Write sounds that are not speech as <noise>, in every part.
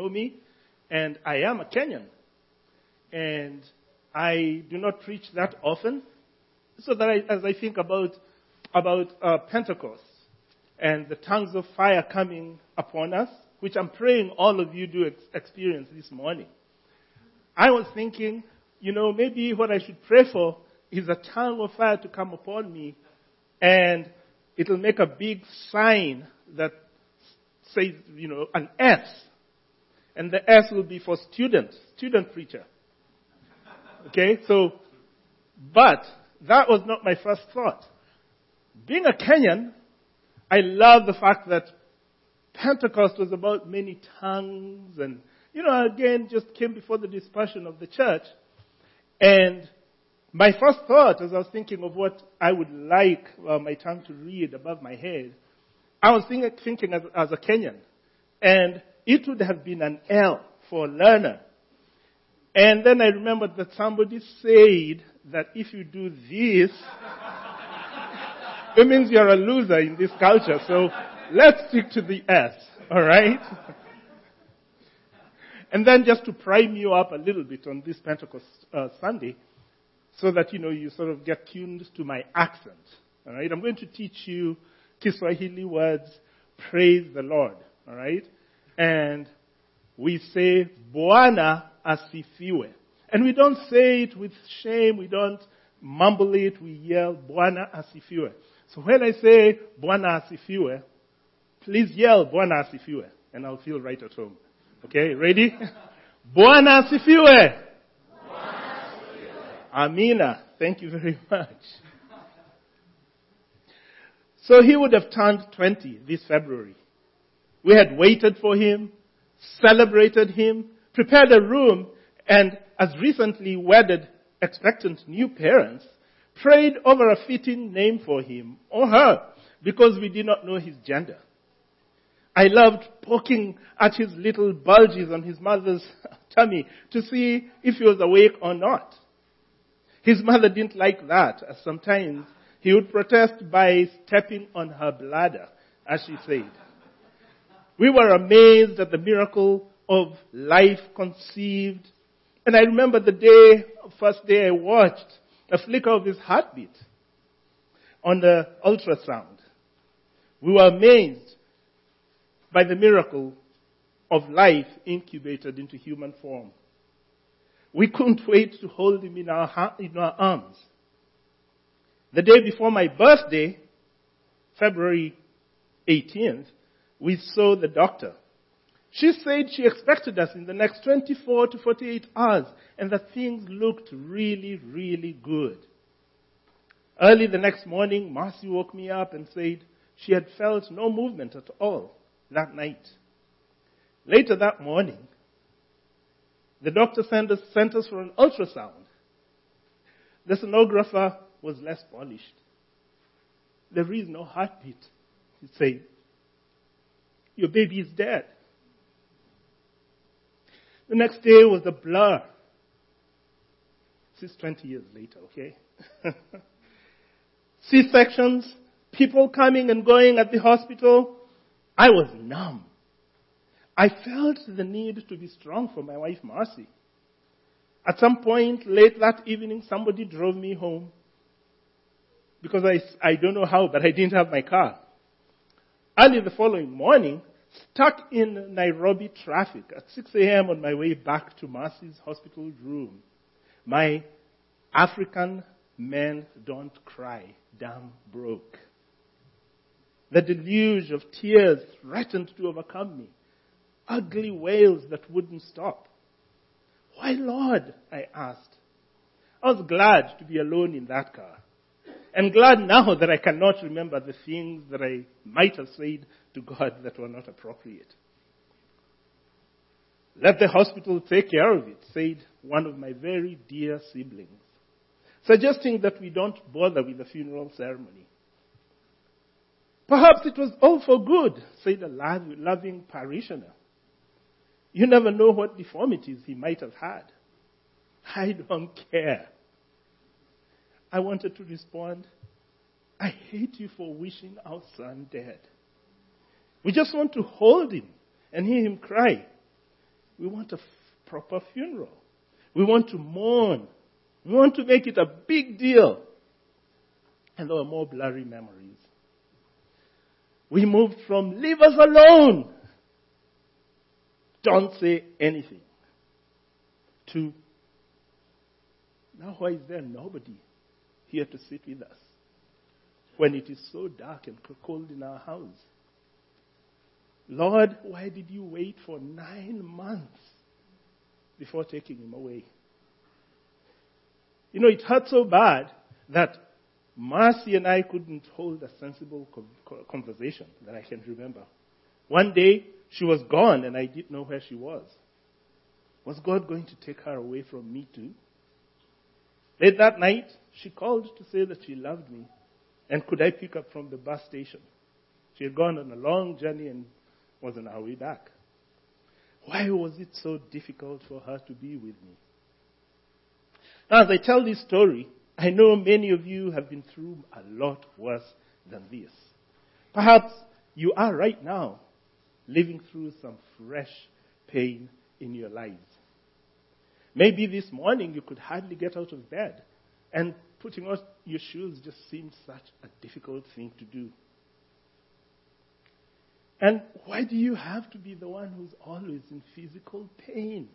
know me, and I am a Kenyan. And I do not preach that often. So that I, as I think about, about uh, Pentecost and the tongues of fire coming upon us, which I'm praying all of you do ex- experience this morning, I was thinking, you know, maybe what I should pray for is a tongue of fire to come upon me and it'll make a big sign that says, you know, an S. And the S will be for student, student preacher. Okay, so, but that was not my first thought. Being a Kenyan, I love the fact that Pentecost was about many tongues and, you know, again, just came before the dispersion of the church. And my first thought as I was thinking of what I would like uh, my tongue to read above my head, I was thinking, thinking as, as a Kenyan. And it would have been an L for learner. And then I remembered that somebody said that if you do this, it means you're a loser in this culture. So let's stick to the S, alright? And then just to prime you up a little bit on this Pentecost uh, Sunday, so that, you know, you sort of get tuned to my accent. Alright? I'm going to teach you Kiswahili words, praise the Lord. Alright? And we say, Bwana asifiwe. And we don't say it with shame, we don't mumble it, we yell, Bwana asifiwe. So when I say, Bwana asifiwe, please yell, Bwana asifiwe, and I'll feel right at home. Okay, ready? <laughs> Bwana asifiwe. Amina. Thank you very <laughs> much. So he would have turned 20 this February. We had waited for him, celebrated him, prepared a room, and as recently wedded expectant new parents, prayed over a fitting name for him or her because we did not know his gender. I loved poking at his little bulges on his mother's <laughs> tummy to see if he was awake or not. His mother didn't like that, as sometimes he would protest by stepping on her bladder, as she said. We were amazed at the miracle of life conceived. And I remember the day, first day I watched a flicker of his heartbeat on the ultrasound. We were amazed by the miracle of life incubated into human form. We couldn't wait to hold him in our, in our arms. The day before my birthday, February 18th, we saw the doctor. She said she expected us in the next 24 to 48 hours and that things looked really, really good. Early the next morning, Marcy woke me up and said she had felt no movement at all that night. Later that morning, the doctor sent us, sent us for an ultrasound. The sonographer was less polished. There is no heartbeat. He said, Your baby is dead. The next day was a blur. This is 20 years later, okay? <laughs> C-sections, people coming and going at the hospital. I was numb. I felt the need to be strong for my wife Marcy. At some point late that evening, somebody drove me home because I, I don't know how, but I didn't have my car. Early the following morning, stuck in Nairobi traffic at 6 a.m. on my way back to Marcy's hospital room, my African men don't cry dam broke. The deluge of tears threatened to overcome me. Ugly wails that wouldn't stop. Why, Lord? I asked. I was glad to be alone in that car. And glad now that I cannot remember the things that I might have said to God that were not appropriate. Let the hospital take care of it, said one of my very dear siblings, suggesting that we don't bother with the funeral ceremony. Perhaps it was all for good, said a loving parishioner. You never know what deformities he might have had. I don't care. I wanted to respond, I hate you for wishing our son dead. We just want to hold him and hear him cry. We want a f- proper funeral. We want to mourn. We want to make it a big deal. And there were more blurry memories. We moved from leave us alone, don't say anything, to now why is there nobody here to sit with us when it is so dark and cold in our house? Lord, why did you wait for nine months before taking him away? You know, it hurt so bad that Marcy and I couldn't hold a sensible conversation that I can remember. One day, she was gone and I didn't know where she was. Was God going to take her away from me too? Late that night, she called to say that she loved me and could I pick up from the bus station. She had gone on a long journey and was on her way back. Why was it so difficult for her to be with me? Now, as I tell this story, I know many of you have been through a lot worse than this. Perhaps you are right now living through some fresh pain in your lives. Maybe this morning you could hardly get out of bed and putting on your shoes just seemed such a difficult thing to do. And why do you have to be the one who's always in physical pain?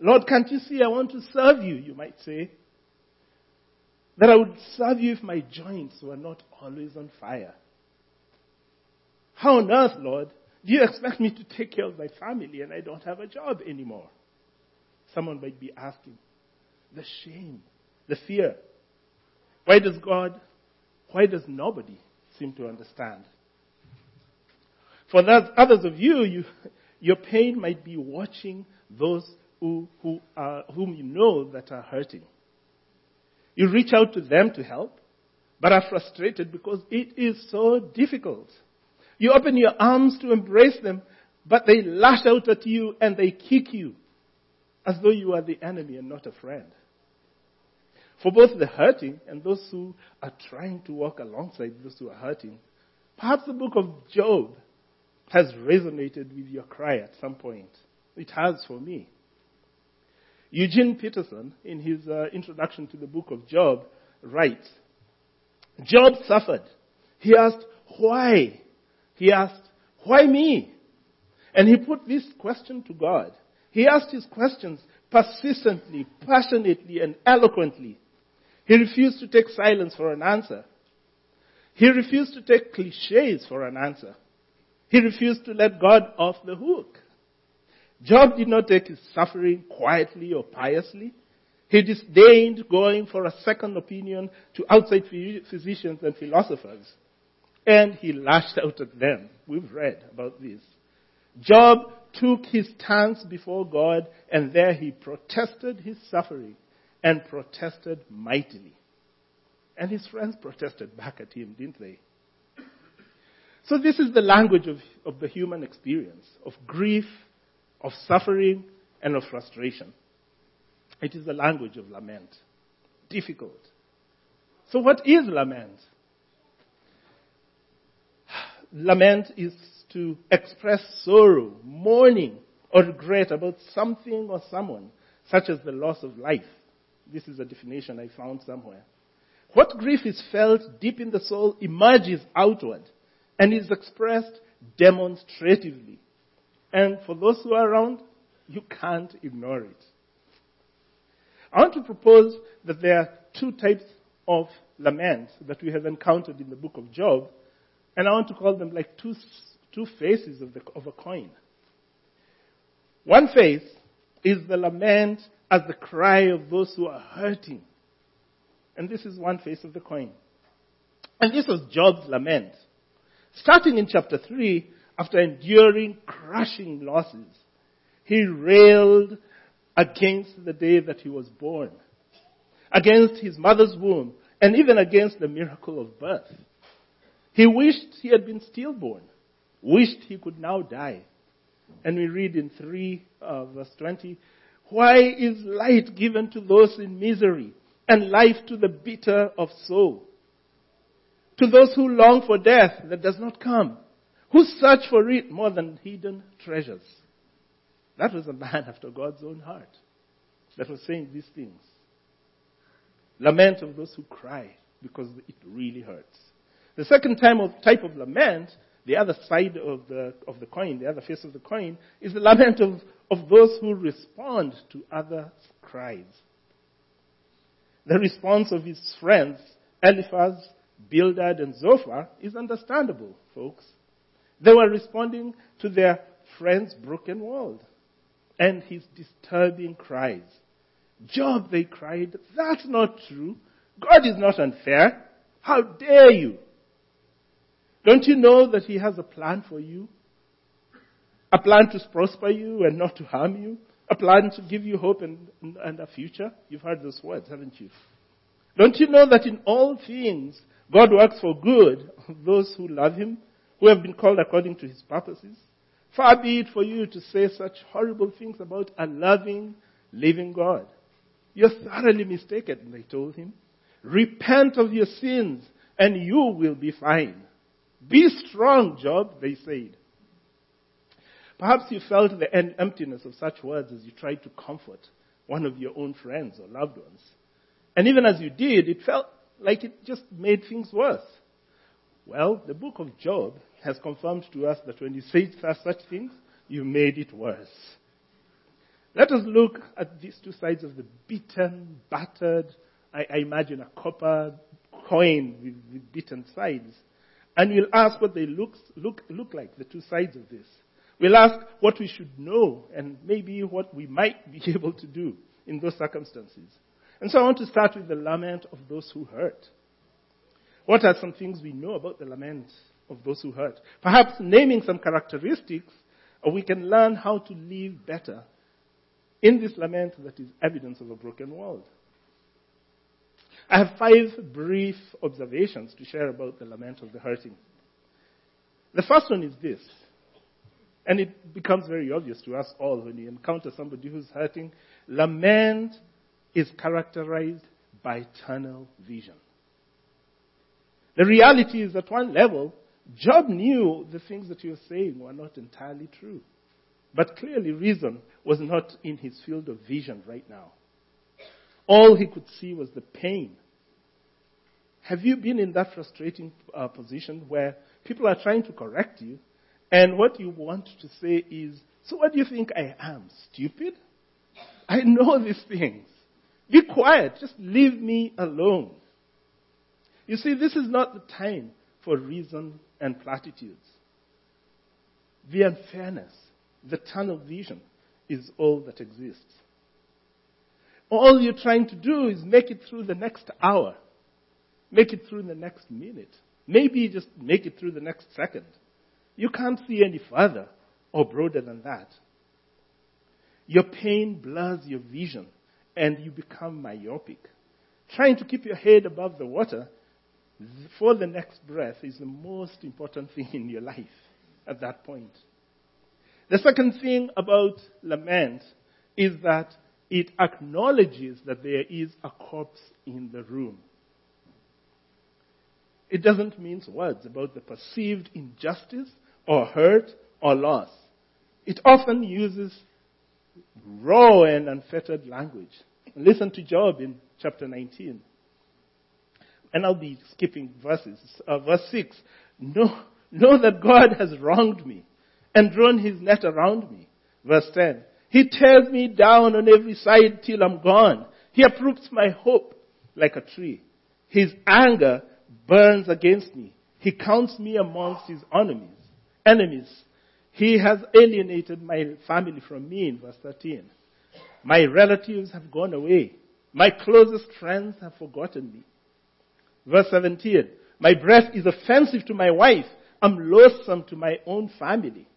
Lord, can't you see I want to serve you, you might say. That I would serve you if my joints were not always on fire. How on earth, Lord, do you expect me to take care of my family and I don't have a job anymore? Someone might be asking. The shame, the fear. Why does God, why does nobody seem to understand? For others of you, you, your pain might be watching those who, who are, whom you know that are hurting. You reach out to them to help, but are frustrated because it is so difficult. You open your arms to embrace them, but they lash out at you and they kick you as though you are the enemy and not a friend. For both the hurting and those who are trying to walk alongside those who are hurting, perhaps the book of Job has resonated with your cry at some point. It has for me. Eugene Peterson, in his uh, introduction to the book of Job, writes, Job suffered. He asked, why? He asked, why me? And he put this question to God. He asked his questions persistently, passionately, and eloquently. He refused to take silence for an answer. He refused to take cliches for an answer. He refused to let God off the hook. Job did not take his suffering quietly or piously. He disdained going for a second opinion to outside physicians and philosophers. And he lashed out at them. We've read about this. Job took his stance before God and there he protested his suffering and protested mightily. And his friends protested back at him, didn't they? So this is the language of, of the human experience, of grief, of suffering, and of frustration. It is the language of lament. Difficult. So what is lament? Lament is to express sorrow, mourning, or regret about something or someone, such as the loss of life. This is a definition I found somewhere. What grief is felt deep in the soul emerges outward and is expressed demonstratively. And for those who are around, you can't ignore it. I want to propose that there are two types of lament that we have encountered in the book of Job, and I want to call them like two, two faces of, the, of a coin. One face is the lament as the cry of those who are hurting. And this is one face of the coin. And this was Job's lament. Starting in chapter 3, after enduring crushing losses, he railed against the day that he was born, against his mother's womb, and even against the miracle of birth. He wished he had been stillborn, wished he could now die. And we read in 3 uh, verse 20, why is light given to those in misery and life to the bitter of soul? To those who long for death that does not come, who search for it more than hidden treasures. That was a man <laughs> after God's own heart that was saying these things. Lament of those who cry because it really hurts. The second of, type of lament, the other side of the, of the coin, the other face of the coin, is the lament of, of those who respond to others' cries. The response of his friends, Eliphaz, Bildad, and Zophar, is understandable, folks. They were responding to their friend's broken world and his disturbing cries. Job, they cried, that's not true. God is not unfair. How dare you? Don't you know that He has a plan for you? A plan to prosper you and not to harm you? A plan to give you hope and, and a future? You've heard those words, haven't you? Don't you know that in all things God works for good those who love Him, who have been called according to His purposes? Far be it for you to say such horrible things about a loving, living God. You're thoroughly mistaken, they told him. Repent of your sins and you will be fine. Be strong, Job, they said. Perhaps you felt the emptiness of such words as you tried to comfort one of your own friends or loved ones. And even as you did, it felt like it just made things worse. Well, the book of Job has confirmed to us that when you say such things, you made it worse. Let us look at these two sides of the beaten, battered, I, I imagine a copper coin with, with beaten sides. And we'll ask what they look, look, look like, the two sides of this. We'll ask what we should know and maybe what we might be <laughs> able to do in those circumstances. And so I want to start with the lament of those who hurt. What are some things we know about the lament of those who hurt? Perhaps naming some characteristics, or we can learn how to live better in this lament that is evidence of a broken world. I have five brief observations to share about the lament of the hurting. The first one is this, and it becomes very obvious to us all when you encounter somebody who's hurting. Lament is characterized by tunnel vision. The reality is, at one level, Job knew the things that he was saying were not entirely true. But clearly, reason was not in his field of vision right now. All he could see was the pain. Have you been in that frustrating uh, position where people are trying to correct you, and what you want to say is, So what do you think I am? Stupid? I know these things. Be quiet. Just leave me alone. You see, this is not the time for reason and platitudes. The unfairness the tunnel vision is all that exists. All you're trying to do is make it through the next hour, make it through the next minute, maybe just make it through the next second. You can't see any further or broader than that. Your pain blurs your vision and you become myopic. Trying to keep your head above the water for the next breath is the most important thing in your life at that point. The second thing about lament is that it acknowledges that there is a corpse in the room. It doesn't mince words about the perceived injustice or hurt or loss. It often uses raw and unfettered language. Listen to Job in chapter 19. And I'll be skipping verses. Uh, verse 6. Know, know that God has wronged me and drawn his net around me. Verse 10. He tears me down on every side till I'm gone. He uproots my hope like a tree. His anger burns against me. He counts me amongst his enemies. Enemies. He has alienated my family from me in verse 13. My relatives have gone away. My closest friends have forgotten me. Verse 17. My breath is offensive to my wife. I'm loathsome to my own family.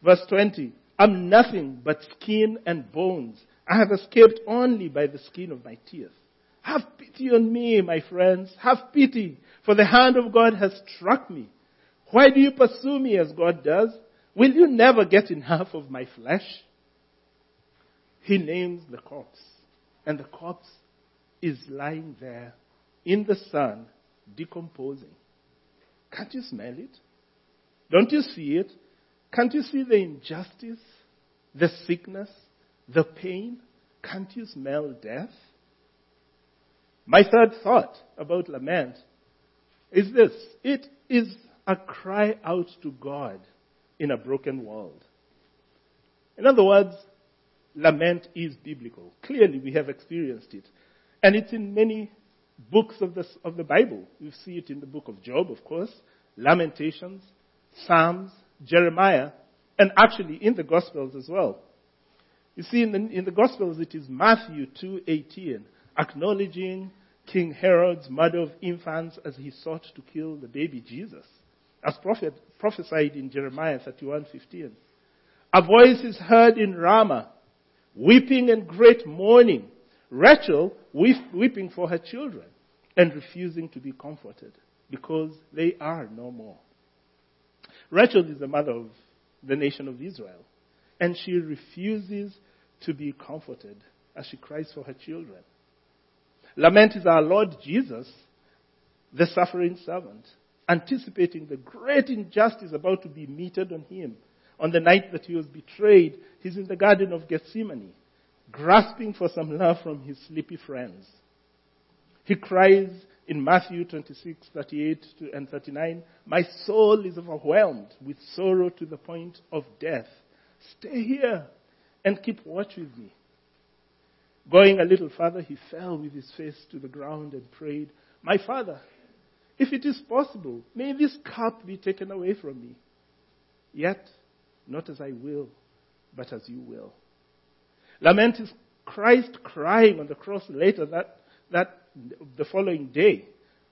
Verse 20. I'm nothing but skin and bones. I have escaped only by the skin of my teeth. Have pity on me, my friends. Have pity, for the hand of God has struck me. Why do you pursue me as God does? Will you never get enough of my flesh? He names the corpse, and the corpse is lying there in the sun, decomposing. Can't you smell it? Don't you see it? Can't you see the injustice the sickness, the pain. Can't you smell death? My third thought about lament is this. It is a cry out to God in a broken world. In other words, lament is biblical. Clearly, we have experienced it. And it's in many books of the, of the Bible. We see it in the book of Job, of course, Lamentations, Psalms, Jeremiah, and actually in the Gospels as well. You see, in the, in the Gospels, it is Matthew 2.18, acknowledging King Herod's murder of infants as he sought to kill the baby Jesus, as prophet, prophesied in Jeremiah 31.15. A voice is heard in Ramah, weeping and great mourning, Rachel weeping for her children and refusing to be comforted because they are no more. Rachel is the mother of the nation of Israel, and she refuses to be comforted as she cries for her children. Lament is our Lord Jesus, the suffering servant, anticipating the great injustice about to be meted on him. On the night that he was betrayed, he's in the Garden of Gethsemane, grasping for some love from his sleepy friends. He cries in Matthew 26, 38 and 39, My soul is overwhelmed with sorrow to the point of death. Stay here and keep watch with me. Going a little further, he fell with his face to the ground and prayed, My father, if it is possible, may this cup be taken away from me. Yet, not as I will, but as you will. Lament is Christ crying on the cross later that, that the following day.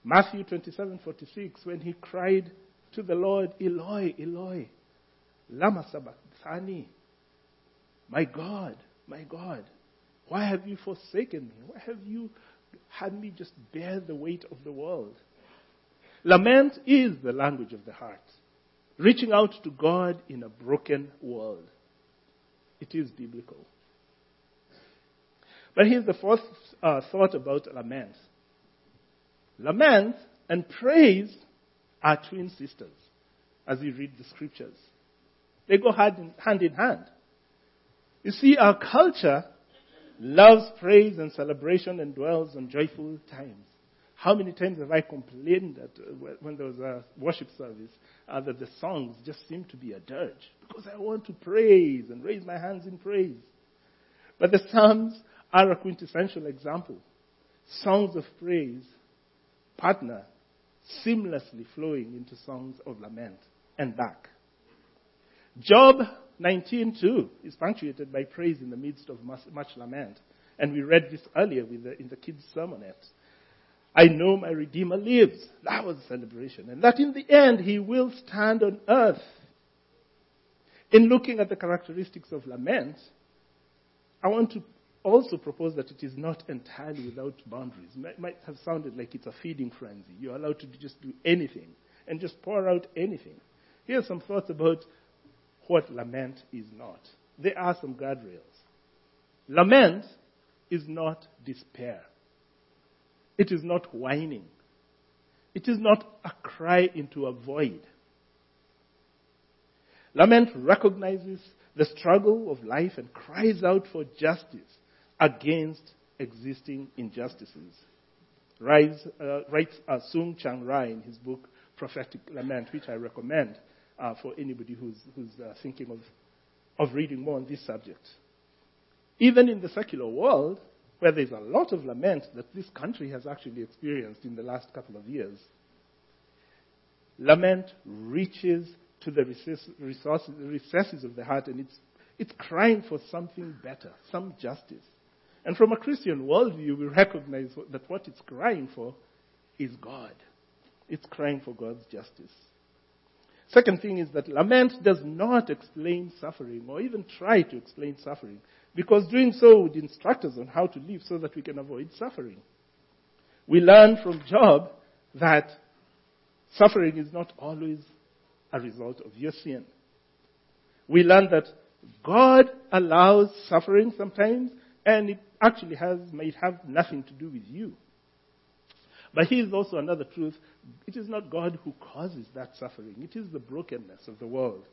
Matthew 27:46, when he cried to the Lord, Eloi, Eloi, lama sabachthani. My God, my God, why have you forsaken me? Why have you had me just bear the weight of the world? Lament is the language of the heart, reaching out to God in a broken world. It is biblical. But here's the fourth uh, thought about lament. Lament and praise are twin sisters as you read the scriptures. They go hand in hand. You see, our culture loves praise and celebration and dwells on joyful times. How many times have I complained that uh, when there was a worship service uh, that the songs just seem to be a dirge because I want to praise and raise my hands in praise. But the Psalms are a quintessential example. Songs of praise partner seamlessly flowing into songs of lament and back. Job 19.2 is punctuated by praise in the midst of much lament. And we read this earlier the, in the kids' sermonette. I know my Redeemer lives. That was a celebration. And that in the end he will stand on earth. In looking at the characteristics of lament, I want to also propose that it is not entirely without boundaries. It might have sounded like it's a feeding frenzy. You're allowed to just do anything and just pour out anything. Here are some thoughts about what lament is not. There are some guardrails. Lament is not despair. It is not whining. It is not a cry into a void. Lament recognizes the struggle of life and cries out for justice against existing injustices. Rise, uh, writes uh, Soong-Chan Rah in his book Prophetic Lament, which I recommend uh, for anybody who's, who's uh, thinking of, of reading more on this subject. Even in the secular world, where there's a lot of lament that this country has actually experienced in the last couple of years, lament reaches to the recesses of the heart and it's, it's crying for something better, some justice. And from a Christian worldview, we recognize that what it's crying for is God. It's crying for God's justice. Second thing is that lament does not explain suffering or even try to explain suffering because doing so would instruct us on how to live so that we can avoid suffering. We learn from Job that suffering is not always a result of your sin. We learn that God allows suffering sometimes and it actually has, might have nothing to do with you. But here's also another truth. It is not God who causes that suffering. It is the brokenness of the world.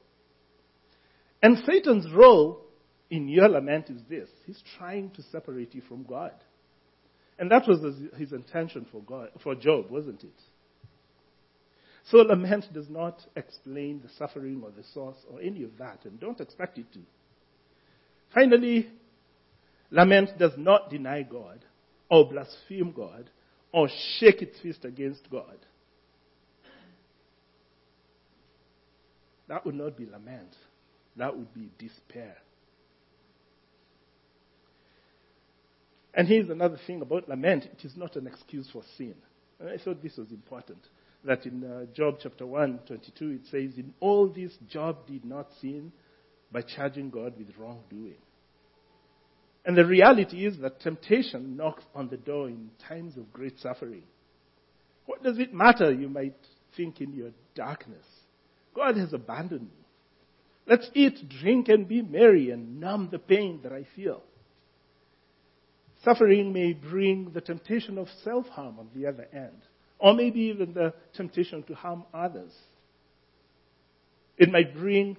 And Satan's role in your lament is this He's trying to separate you from God. And that was his intention for, God, for Job, wasn't it? So lament does not explain the suffering or the source or any of that, and don't expect it to. Finally, lament does not deny God or blaspheme God or shake its fist against God. That would not be lament. That would be despair. And here's another thing about lament it is not an excuse for sin. And I thought this was important. That in uh, Job chapter 1, 22, it says, In all this, Job did not sin by charging God with wrongdoing. And the reality is that temptation knocks on the door in times of great suffering. What does it matter, you might think in your darkness? God has abandoned me. Let's eat, drink, and be merry and numb the pain that I feel. Suffering may bring the temptation of self harm on the other end, or maybe even the temptation to harm others. It might bring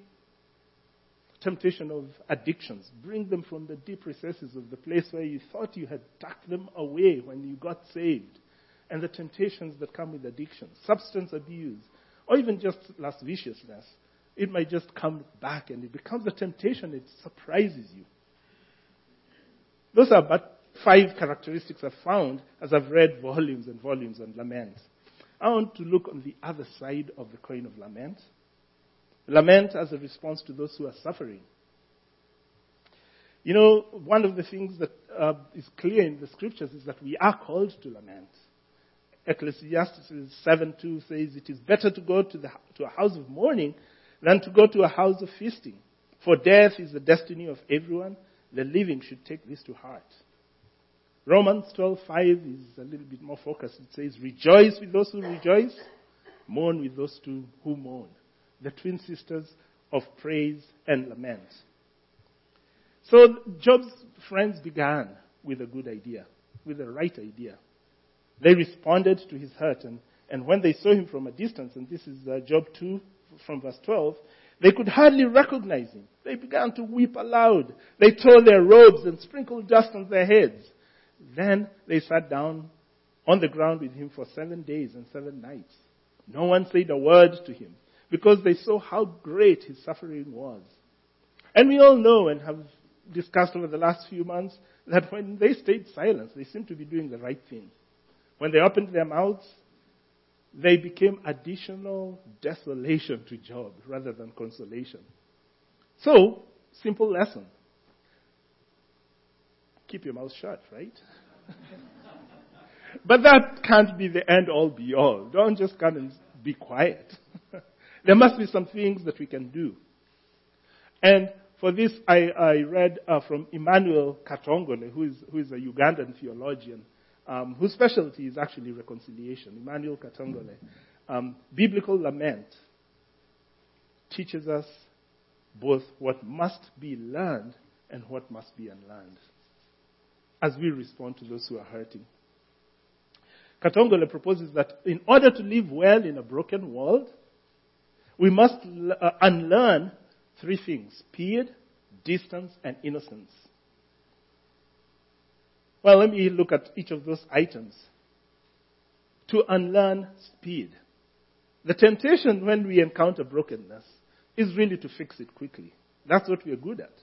temptation of addictions, bring them from the deep recesses of the place where you thought you had tucked them away when you got saved, and the temptations that come with addiction, substance abuse, or even just lasciviousness. It might just come back and it becomes a temptation. It surprises you. Those are but five characteristics I've found as I've read volumes and volumes on lament. I want to look on the other side of the coin of lament. Lament as a response to those who are suffering. You know, one of the things that uh, is clear in the scriptures is that we are called to lament. Ecclesiastes 7:2 says, It is better to go to, the, to a house of mourning than to go to a house of feasting. For death is the destiny of everyone. The living should take this to heart. Romans 12:5 is a little bit more focused. It says, Rejoice with those who rejoice, mourn with those who mourn. The twin sisters of praise and lament. So Job's friends began with a good idea, with the right idea. They responded to his hurt, and, and when they saw him from a distance, and this is uh, Job 2 from verse 12, they could hardly recognize him. They began to weep aloud. They tore their robes and sprinkled dust on their heads. Then they sat down on the ground with him for seven days and seven nights. No one said a word to him because they saw how great his suffering was. And we all know and have discussed over the last few months that when they stayed silent, they seemed to be doing the right thing. When they opened their mouths, they became additional desolation to Job rather than consolation. So, simple lesson. Keep your mouth shut, right? <laughs> but that can't be the end all be all. Don't just come and be quiet. <laughs> there must be some things that we can do. And for this, I, I read uh, from Emmanuel Katongole, who is, who is a Ugandan theologian um, whose specialty is actually reconciliation. Emmanuel Katongole. Um, biblical lament teaches us both what must be learned and what must be unlearned as we respond to those who are hurting. Katongole proposes that in order to live well in a broken world, we must uh, unlearn three things speed, distance, and innocence. Well, let me look at each of those items. To unlearn speed. The temptation when we encounter brokenness is really to fix it quickly. That's what we're good at.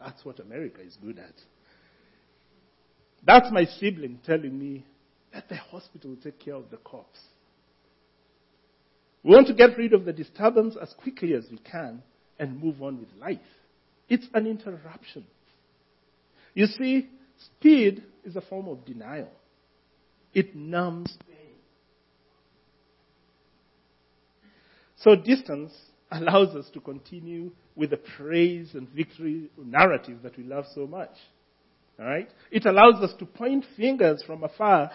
That's what America is good at. That's my sibling telling me, let the hospital will take care of the corpse. We want to get rid of the disturbance as quickly as we can and move on with life. It's an interruption. You see, speed is a form of denial. It numbs pain. So distance <laughs> allows us to continue with the praise and victory narrative that we love so much. Alright? It allows us to point fingers from afar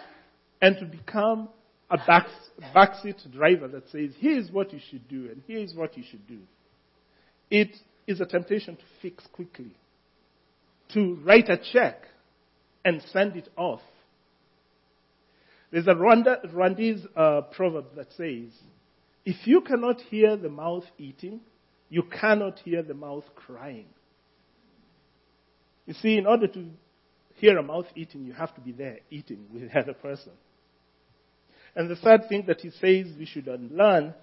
and to become a back, backseat driver that says, here's what you should do and here's what you should do. It is a temptation to fix quickly. To write a check and send it off. There's a Rwanda, Rwandese uh, proverb that says, if you cannot hear the mouth eating, you cannot hear the mouth crying. You see, in order to hear a mouth eating, you have to be there eating with the other person. And the third thing that he says we should unlearn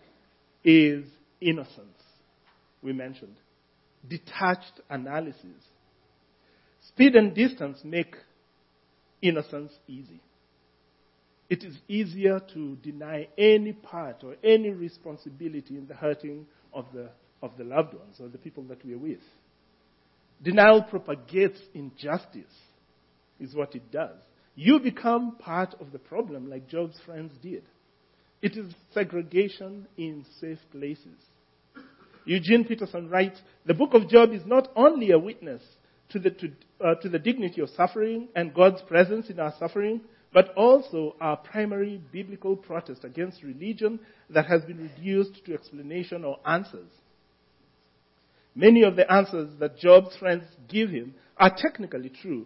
is innocence, we mentioned. Detached analysis. Speed and distance make innocence easy. It is easier to deny any part or any responsibility in the hurting of the, of the loved ones or the people that we are with. Denial propagates injustice, is what it does. You become part of the problem like Job's friends did. It is segregation in safe places. Eugene Peterson writes, the book of Job is not only a witness to the, to, uh, to the dignity of suffering and God's presence in our suffering, but also our primary biblical protest against religion that has been reduced to explanation or answers. Many of the answers that Job's friends give him are technically true,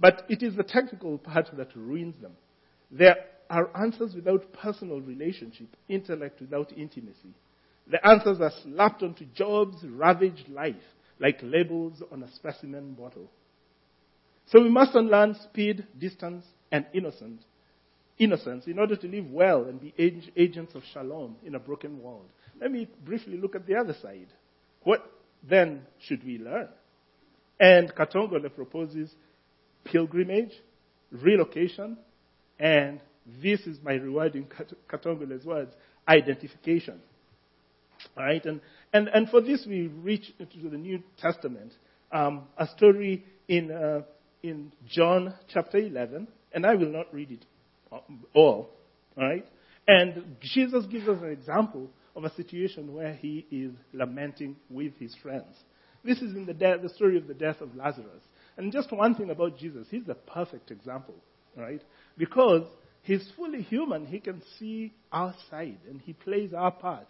but it is the technical part that ruins them. There are answers without personal relationship, intellect without intimacy. The answers are slapped onto Job's ravaged life like labels on a specimen bottle. So we must unlearn speed, distance, and innocence, innocence in order to live well and be agents of shalom in a broken world. Let me briefly look at the other side. What then should we learn? And Katongole proposes pilgrimage, relocation, and this is my reward in Katongole's words, identification. All right, and, and, and for this we reach into the New Testament, um, a story in, uh, in John chapter 11, and I will not read it all. All right, and Jesus gives us an example of a situation where he is lamenting with his friends. This is in the, de- the story of the death of Lazarus. And just one thing about Jesus, he's the perfect example, right? Because he's fully human, he can see our side, and he plays our part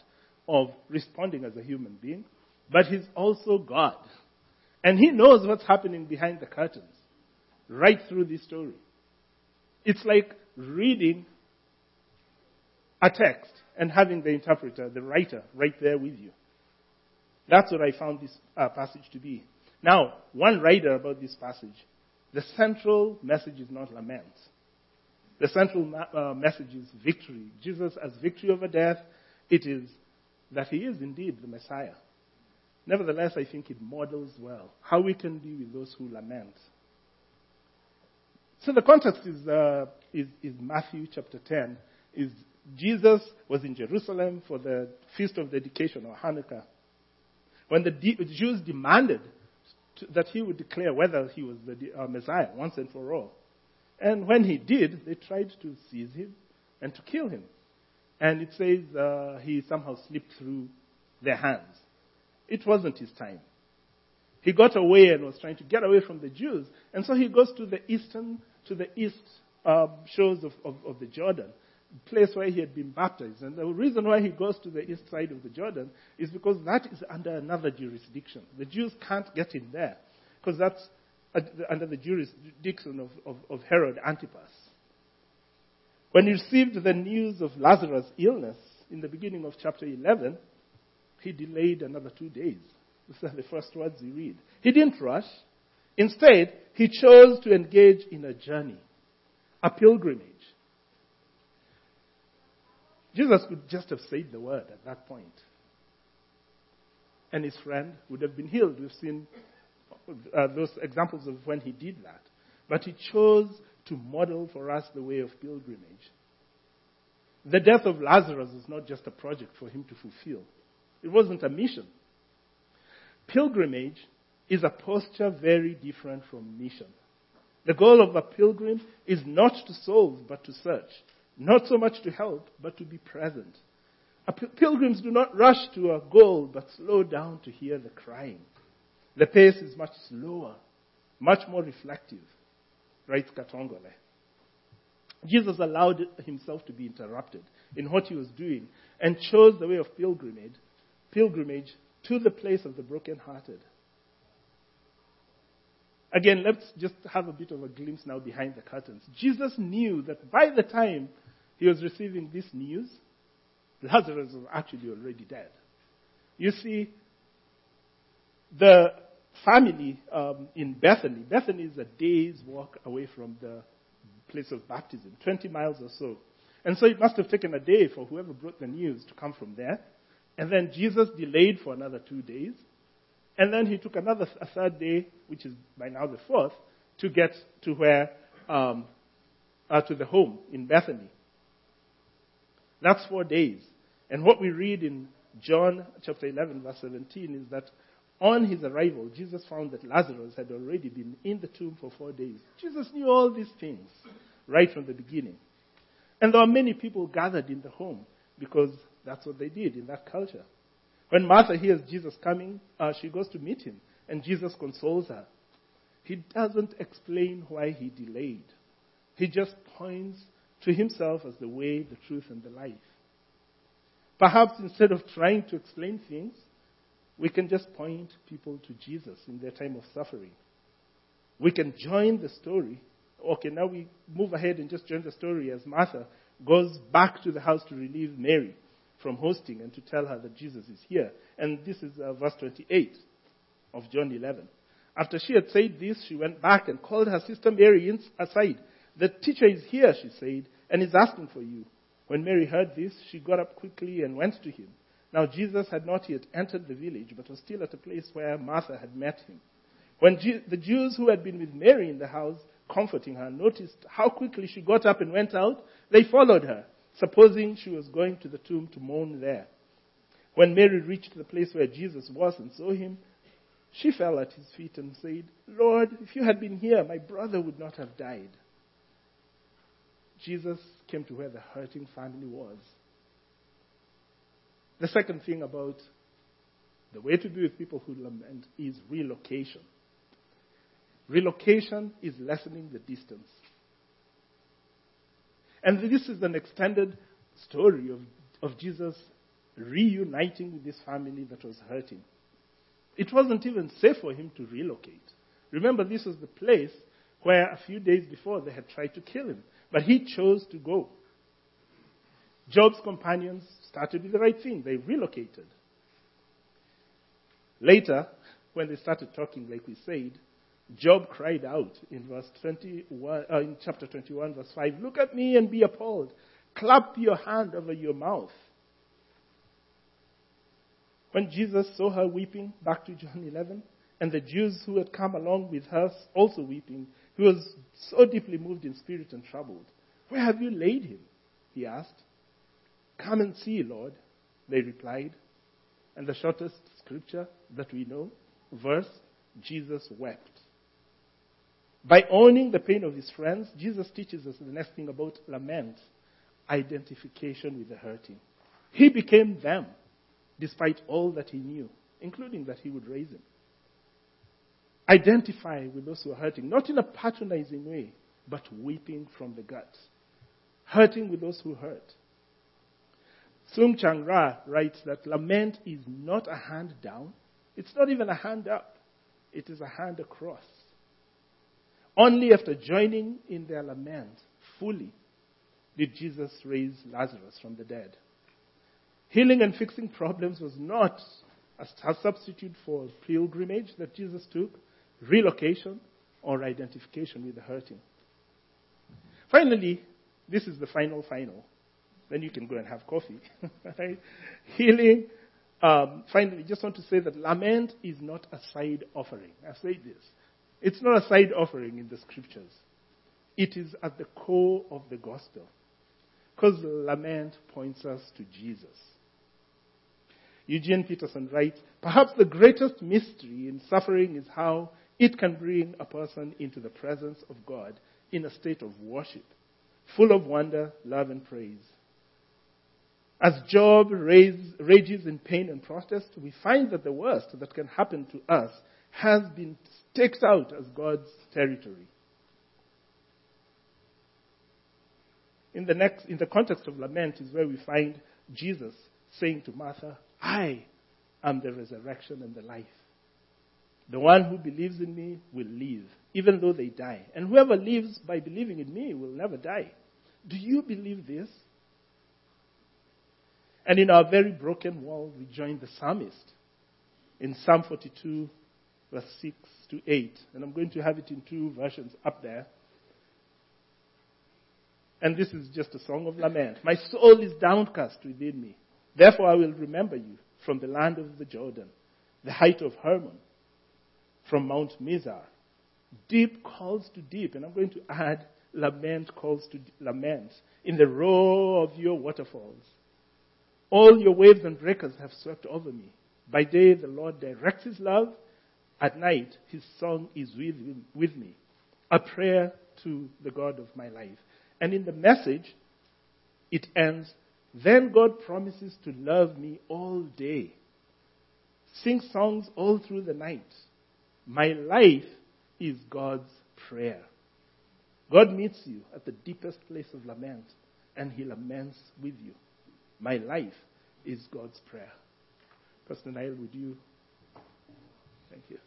of responding as a human being, but he's also God. And he knows what's happening behind the curtains, right through this story. It's like reading a text and having the interpreter, the writer, right there with you. That's what I found this uh, passage to be. Now, one writer about this passage, the central message is not lament. The central uh, message is victory. Jesus as victory over death. It is that he is indeed the Messiah. Nevertheless, I think it models well how we can be with those who lament. So the context is, uh, is, is Matthew chapter 10. Is Jesus was in Jerusalem for the feast of dedication or Hanukkah. When the Jews demanded to, that he would declare whether he was the uh, Messiah once and for all. And when he did, they tried to seize him and to kill him. And it says uh, he somehow slipped through their hands. It wasn't his time. He got away and was trying to get away from the Jews. And so he goes to the eastern, to the east uh, shores of, of, of the Jordan, place where he had been baptized. And the reason why he goes to the east side of the Jordan is because that is under another jurisdiction. The Jews can't get in there because that's under the jurisdiction of, of, of Herod Antipas. When he received the news of Lazarus' illness in the beginning of chapter 11, he delayed another two days. These are the first words we read. He didn't rush. Instead, he chose to engage in a journey, a pilgrimage. Jesus could just have said the word at that point. And his friend would have been healed. We've seen uh, those examples of when he did that. But he chose to model for us the way of pilgrimage. The death of Lazarus is not just a project for him to fulfill. It wasn't a mission. Pilgrimage is a posture very different from mission. The goal of a pilgrim is not to solve, but to search. Not so much to help, but to be present. Pilgrims do not rush to a goal, but slow down to hear the crying. The pace is much slower, much more reflective writes Katongole. Jesus allowed himself to be interrupted in what he was doing and chose the way of pilgrimage, pilgrimage to the place of the brokenhearted. Again, let's just have a bit of a glimpse now behind the curtains. Jesus knew that by the time he was receiving this news, Lazarus was actually already dead. You see, the family um, in Bethany. Bethany is a day's walk away from the place of baptism, 20 miles or so. And so it must have taken a day for whoever brought the news to come from there. And then Jesus delayed for another two days. And then he took another a third day, which is by now the fourth, to get to where um, uh, to the home in Bethany. That's four days. And what we read in John chapter 11, verse 17 is that on his arrival, Jesus found that Lazarus had already been in the tomb for four days. Jesus knew all these things right from the beginning. And there were many people gathered in the home because that's what they did in that culture. When Martha hears Jesus coming, uh, she goes to meet him, and Jesus consoles her. He doesn't explain why he delayed. He just points to himself as the way, the truth, and the life. Perhaps instead of trying to explain things, we can just point people to Jesus in their time of suffering. We can join the story. Okay, now we move ahead and just join the story as Martha goes back to the house to relieve Mary from hosting and to tell her that Jesus is here. And this is uh, verse 28 of John 11. After she had said this, she went back and called her sister Mary aside. The teacher is here, she said, and is asking for you. When Mary heard this, she got up quickly and went to him. Now Jesus had not yet entered the village, but was still at a place where Martha had met him. When the Jews who had been with Mary in the house, comforting her, noticed how quickly she got up and went out, they followed her, supposing she was going to the tomb to mourn there. When Mary reached the place where Jesus was and saw him, she fell at his feet and said, Lord, if you had been here, my brother would not have died. Jesus came to where the hurting family was. The second thing about the way to be with people who lament is relocation. Relocation is lessening the distance. And this is an extended story of, of Jesus reuniting with this family that was hurting. It wasn't even safe for him to relocate. Remember, this was the place where a few days before they had tried to kill him. But he chose to go. Job's companions started with the right thing. They relocated. Later, when they started talking, like we said, Job cried out in verse 21, uh, in chapter 21, verse 5, Look at me and be appalled. Clap your hand over your mouth. When Jesus saw her weeping, back to John 11, and the Jews who had come along with her also weeping, he was so deeply moved in spirit and troubled. Where have you laid him? He asked. Come and see, Lord, they replied. And the shortest scripture that we know, verse, Jesus wept. By owning the pain of his friends, Jesus teaches us the next thing about lament identification with the hurting. He became them despite all that he knew, including that he would raise him. Identify with those who are hurting, not in a patronizing way, but weeping from the gut. Hurting with those who hurt. Soong-Chan Rah writes that lament is not a hand down, it's not even a hand up, it is a hand across. Only after joining in their lament fully did Jesus raise Lazarus from the dead. Healing and fixing problems was not a substitute for pilgrimage that Jesus took, relocation, or identification with the hurting. Finally, this is the final final. Then you can go and have coffee. <laughs> right? Healing. Um, finally, just want to say that lament is not a side offering. I say this. It's not a side offering in the scriptures. It is at the core of the gospel. Because lament points us to Jesus. Eugene Peterson writes, perhaps the greatest mystery in suffering is how it can bring a person into the presence of God in a state of worship, full of wonder, love, and praise. As Job rages in pain and protest, we find that the worst that can happen to us has been staked out as God's territory. In the next, in the context of lament is where we find Jesus saying to Martha, I am the resurrection and the life. The one who believes in me will live, even though they die. And whoever lives by believing in me will never die. Do you believe this? And in our very broken world, we join the psalmist in Psalm 42, verse 6 to 8. And I'm going to have it in two versions up there. And this is just a song of lament. My soul is downcast within me. Therefore I will remember you from the land of the Jordan, the height of Hermon, from Mount Mizar. Deep calls to deep. And I'm going to add lament calls to lament in the roar of your waterfalls. All your waves and breakers have swept over me. By day, the Lord directs his love. At night, his song is with, with me. A prayer to the God of my life. And in the message, it ends, then God promises to love me all day. Sing songs all through the night. My life is God's prayer. God meets you at the deepest place of lament, and he laments with you. My life is God's prayer. Pastor Niall, would you? Thank you.